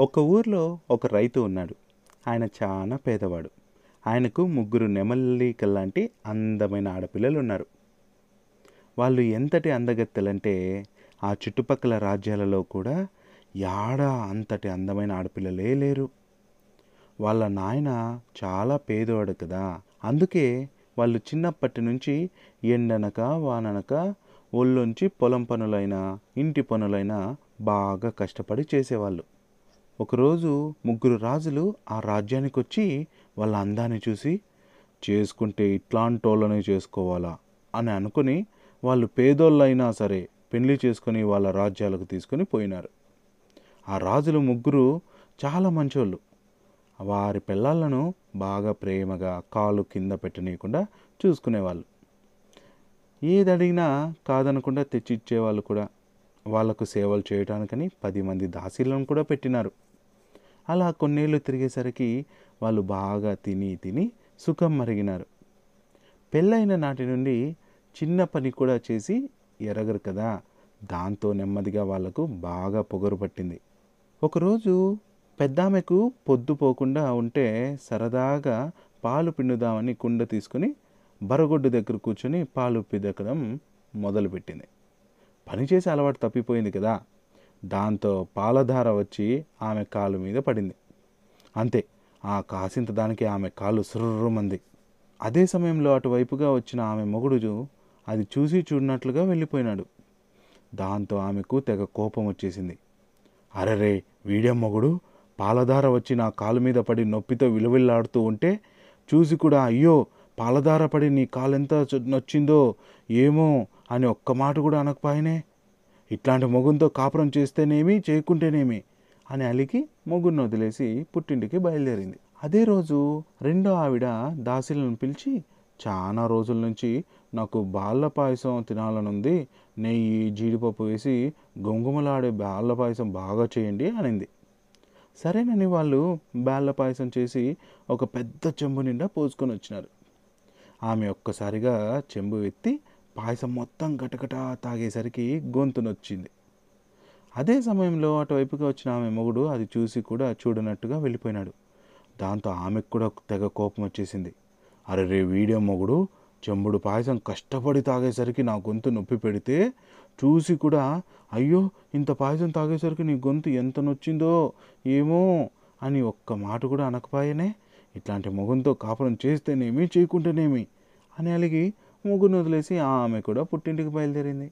ఒక ఊర్లో ఒక రైతు ఉన్నాడు. ఆయన చాలా పేదవాడు. ఆయనకు ముగ్గురు నెమలికల్లాంటి అందమైన ఆడపిల్లలు ఉన్నారు వాళ్ళు ఎంతటి అందగత్తెలంటే ఆ చుట్టుపక్కల రాజ్యాలలో కూడా యాడ అంతటి అందమైన ఆడపిల్లలే లేరు. వాళ్ళ నాయన చాలా పేదవాడు కదా. అందుకే వాళ్ళు చిన్నప్పటి నుంచి ఎండనక వాననక ఒళ్ళొంచి పొలం పనులైనా ఇంటి పనులైనా బాగా కష్టపడి చేసేవాళ్ళు. ఒకరోజు ముగ్గురు రాజులు ఆ రాజ్యానికి వచ్చి వాళ్ళ అందాన్ని చూసి చేసుకుంటే ఇట్లాంటోళ్ళనే చేసుకోవాలా? అని అనుకుని వాళ్ళు పేదోళ్ళైనా సరే పెళ్ళి చేసుకొని వాళ్ళ రాజ్యాలకు తీసుకొని పోయినారు. ఆ రాజులు ముగ్గురు చాలా మంచోళ్ళు. వారి పిల్లలను బాగా ప్రేమగా కాలు కింద పెట్టనీయకుండా చూసుకునేవాళ్ళు. ఏది అడిగినా కాదనకుండా తెచ్చిచ్చేవాళ్ళు కూడా. వాళ్ళకు సేవలు చేయడానికని పది మంది దాసీలను కూడా పెట్టినారు. అలా కొన్నేళ్ళు తిరిగేసరికి వాళ్ళు బాగా తిని తిని సుఖం మరిగినారు. పెళ్ళైన నాటి నుండి చిన్న పని కూడా చేసి ఎరగరు కదా. దాంతో నెమ్మదిగా వాళ్ళకు బాగా పొగరు పట్టింది. ఒకరోజు పెద్దామెకు పొద్దు పోకుండా ఉంటే సరదాగా పాలు పిండుదామని కుండ తీసుకుని బరగొడ్డు దగ్గర కూర్చొని పాలు పిదకడం మొదలుపెట్టింది. పనిచేసే అలవాటు తప్పిపోయింది కదా. దాంతో పాలధార వచ్చి ఆమె కాలు మీద పడింది. అంతే ఆ కాసింత దానికి ఆమె కాలు సుర్రుమంది. అదే సమయంలో అటువైపుగా వచ్చిన ఆమె మొగుడు అది చూసి చూడనట్లుగా వెళ్ళిపోయినాడు. దాంతో ఆమెకు తెగ కోపం వచ్చేసింది. అరెరే వీడే మొగుడు? పాలధార వచ్చి నా కాలు మీద పడి నొప్పితో విలువిల్లాడుతూ ఉంటే చూసి కూడా అయ్యో పాలధార పడి నీ కాలెంత నొచ్చిందో ఏమో అని ఒక్క మాట కూడా అనకపోయినే? ఇట్లాంటి మొగుంతో కాపురం చేస్తేనేమి చేయకుంటేనేమి అని అలికి మొగుడిని వదిలేసి పుట్టింటికి బయలుదేరింది. అదే రోజు రెండో ఆవిడ దాసిలను పిలిచి చాలా రోజుల నుంచి నాకు బాళ్ళ పాయసం తినాలనుంది. నెయ్యి జీడిపప్పు వేసి గొంగుమలాడే బాళ్ళ పాయసం బాగా చేయండి అనింది. సరేనని వాళ్ళు బేళ్ళ పాయసం చేసి ఒక పెద్ద చెంబు నిండా పోసుకొని వచ్చినారు. ఆమె ఒక్కసారిగా చెంబు ఎత్తి పాయసం మొత్తం గటగట తాగేసరికి గొంతు నొచ్చింది. అదే సమయంలో అటువైపుగా వచ్చిన ఆమె మొగుడు అది చూసి కూడా చూడనట్టుగా వెళ్ళిపోయినాడు. దాంతో ఆమెకు కూడా తెగ కోపం వచ్చేసింది. అరే రే వీడియో మొగుడు చెంబుడు పాయసం కష్టపడి తాగేసరికి నా గొంతు నొప్పి పెడితే చూసి కూడా అయ్యో ఇంత పాయసం తాగేసరికి నీ గొంతు ఎంత నొచ్చిందో ఏమో అని ఒక్క మాట కూడా అనకపోయేనే ఇట్లాంటి మొగంతో కాపురం చేస్తేనేమి చేయకుంటేనేమి అని అలిగి ముగ్గురిని వదిలేసి ఆమె కూడా పుట్టింటికి బయలుదేరింది.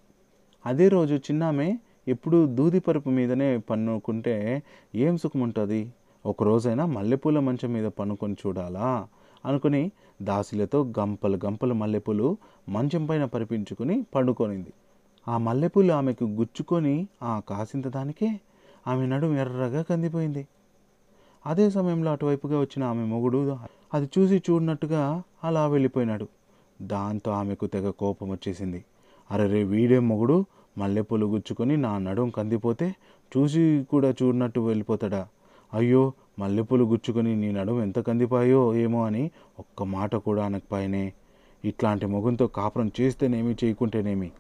అదే రోజు చిన్నామె ఎప్పుడు దూది పరుపు మీదనే పన్నుకుంటే ఏం సుఖం ఉంటుంది ఒకరోజైనా మల్లెపూల మంచం మీద పనుకొని చూడాలా? అనుకుని దాసులతో గంపలు గంపలు మల్లెపూలు మంచం పైన పరిపించుకుని పండుకొనింది. ఆ మల్లెపూలు ఆమెకు గుచ్చుకొని ఆ కాసింత దానికే ఆమె నడుము ఎర్రగా కందిపోయింది. అదే సమయంలో అటువైపుగా వచ్చిన ఆమె మొగుడు అది చూసి చూడనట్టుగా అలా వెళ్ళిపోయినాడు. దాంతో ఆమెకు తెగ కోపం వచ్చేసింది. అరే రే వీడే మొగుడు మల్లెపూలు గుచ్చుకొని నా నడుం కందిపోతే చూసి కూడా చూడనట్టు వెళ్ళిపోతాడా? అయ్యో మల్లెపూలు గుచ్చుకొని నీ నడుం ఎంత కందిపాయో ఏమో అని ఒక్క మాట కూడా అనకపోయినే. ఇట్లాంటి మొగుంతో కాపురం చేస్తేనేమి చేయకుంటేనేమి?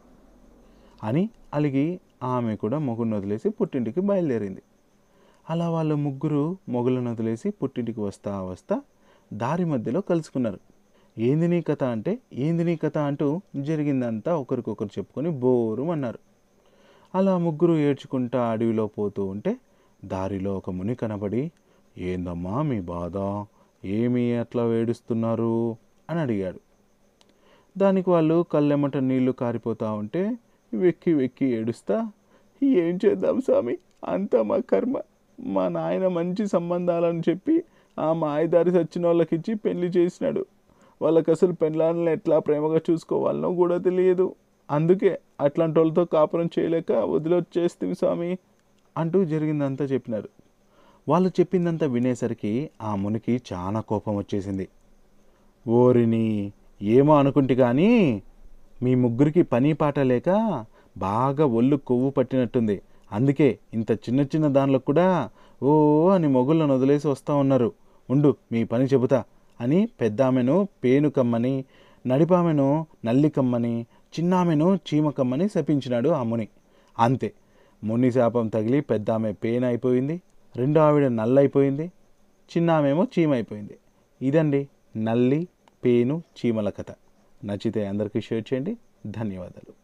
అని అలిగి ఆమె కూడా మొగుడిని వదిలేసి పుట్టింటికి బయలుదేరింది. అలా వాళ్ళు ముగ్గురు మొగులను వదిలేసి పుట్టింటికి వస్తా వస్తా దారి మధ్యలో కలుసుకున్నారు. ఏంది నీ కథ అంటే? ఏంది నీ కథ అంటూ జరిగిందంతా ఒకరికొకరు చెప్పుకొని బోరు అన్నారు అలా ముగ్గురు ఏడ్చుకుంటా అడవిలో పోతూ ఉంటే దారిలో ఒక ముని కనబడి ఏందమ్మా మీ బాధ? ఏమి అట్లా వేడుస్తున్నారు అని అడిగాడు. దానికి వాళ్ళు కళ్ళెమ్మట నీళ్ళు కారిపోతూ ఉంటే వెక్కి వెక్కి ఏడుస్తా ఏం చేద్దాం స్వామి అంతా మా కర్మ. మా నాయన మంచి సంబంధాలని చెప్పి ఆ మాయదారి సచ్చిన వాళ్ళకి ఇచ్చి పెళ్ళి చేసినాడు. వాళ్ళకి అసలు పెళ్ళాలను ఎట్లా ప్రేమగా చూసుకోవాలనో కూడా తెలియదు. అందుకే అట్లాంటి వాళ్ళతో కాపురం చేయలేక వదిలొచ్చేస్తుంది స్వామి అంటూ జరిగిందంతా చెప్పినారు. వాళ్ళు చెప్పిందంతా వినేసరికి ఆ మునికి చాలా కోపం వచ్చేసింది. ఓరిని ఏమో అనుకుంటే కానీ మీ ముగ్గురికి పని పాట లేక బాగా ఒళ్ళు కొవ్వు పట్టినట్టుంది. అందుకే ఇంత చిన్న చిన్న దానిలో కూడా ఓ అని మొగుళ్ళను వదిలేసి వస్తూ ఉన్నారు. ఉండు మీ పని చెబుతా. అని పెద్దామెను పేనుకమ్మని నడిపామెను నల్లికమ్మని చిన్నామెను చీమకమ్మని శపించినాడు ఆ ముని. అంతే. ముని శాపం తగిలి పెద్దామె పేన్ అయిపోయింది రెండో ఆవిడ నల్లైపోయింది చిన్నామేమో చీమైపోయింది. చీమ అయిపోయింది ఇదండి నల్లి పేను చీమల కథ. నచ్చితే అందరికీ షేర్ చేయండి. ధన్యవాదాలు.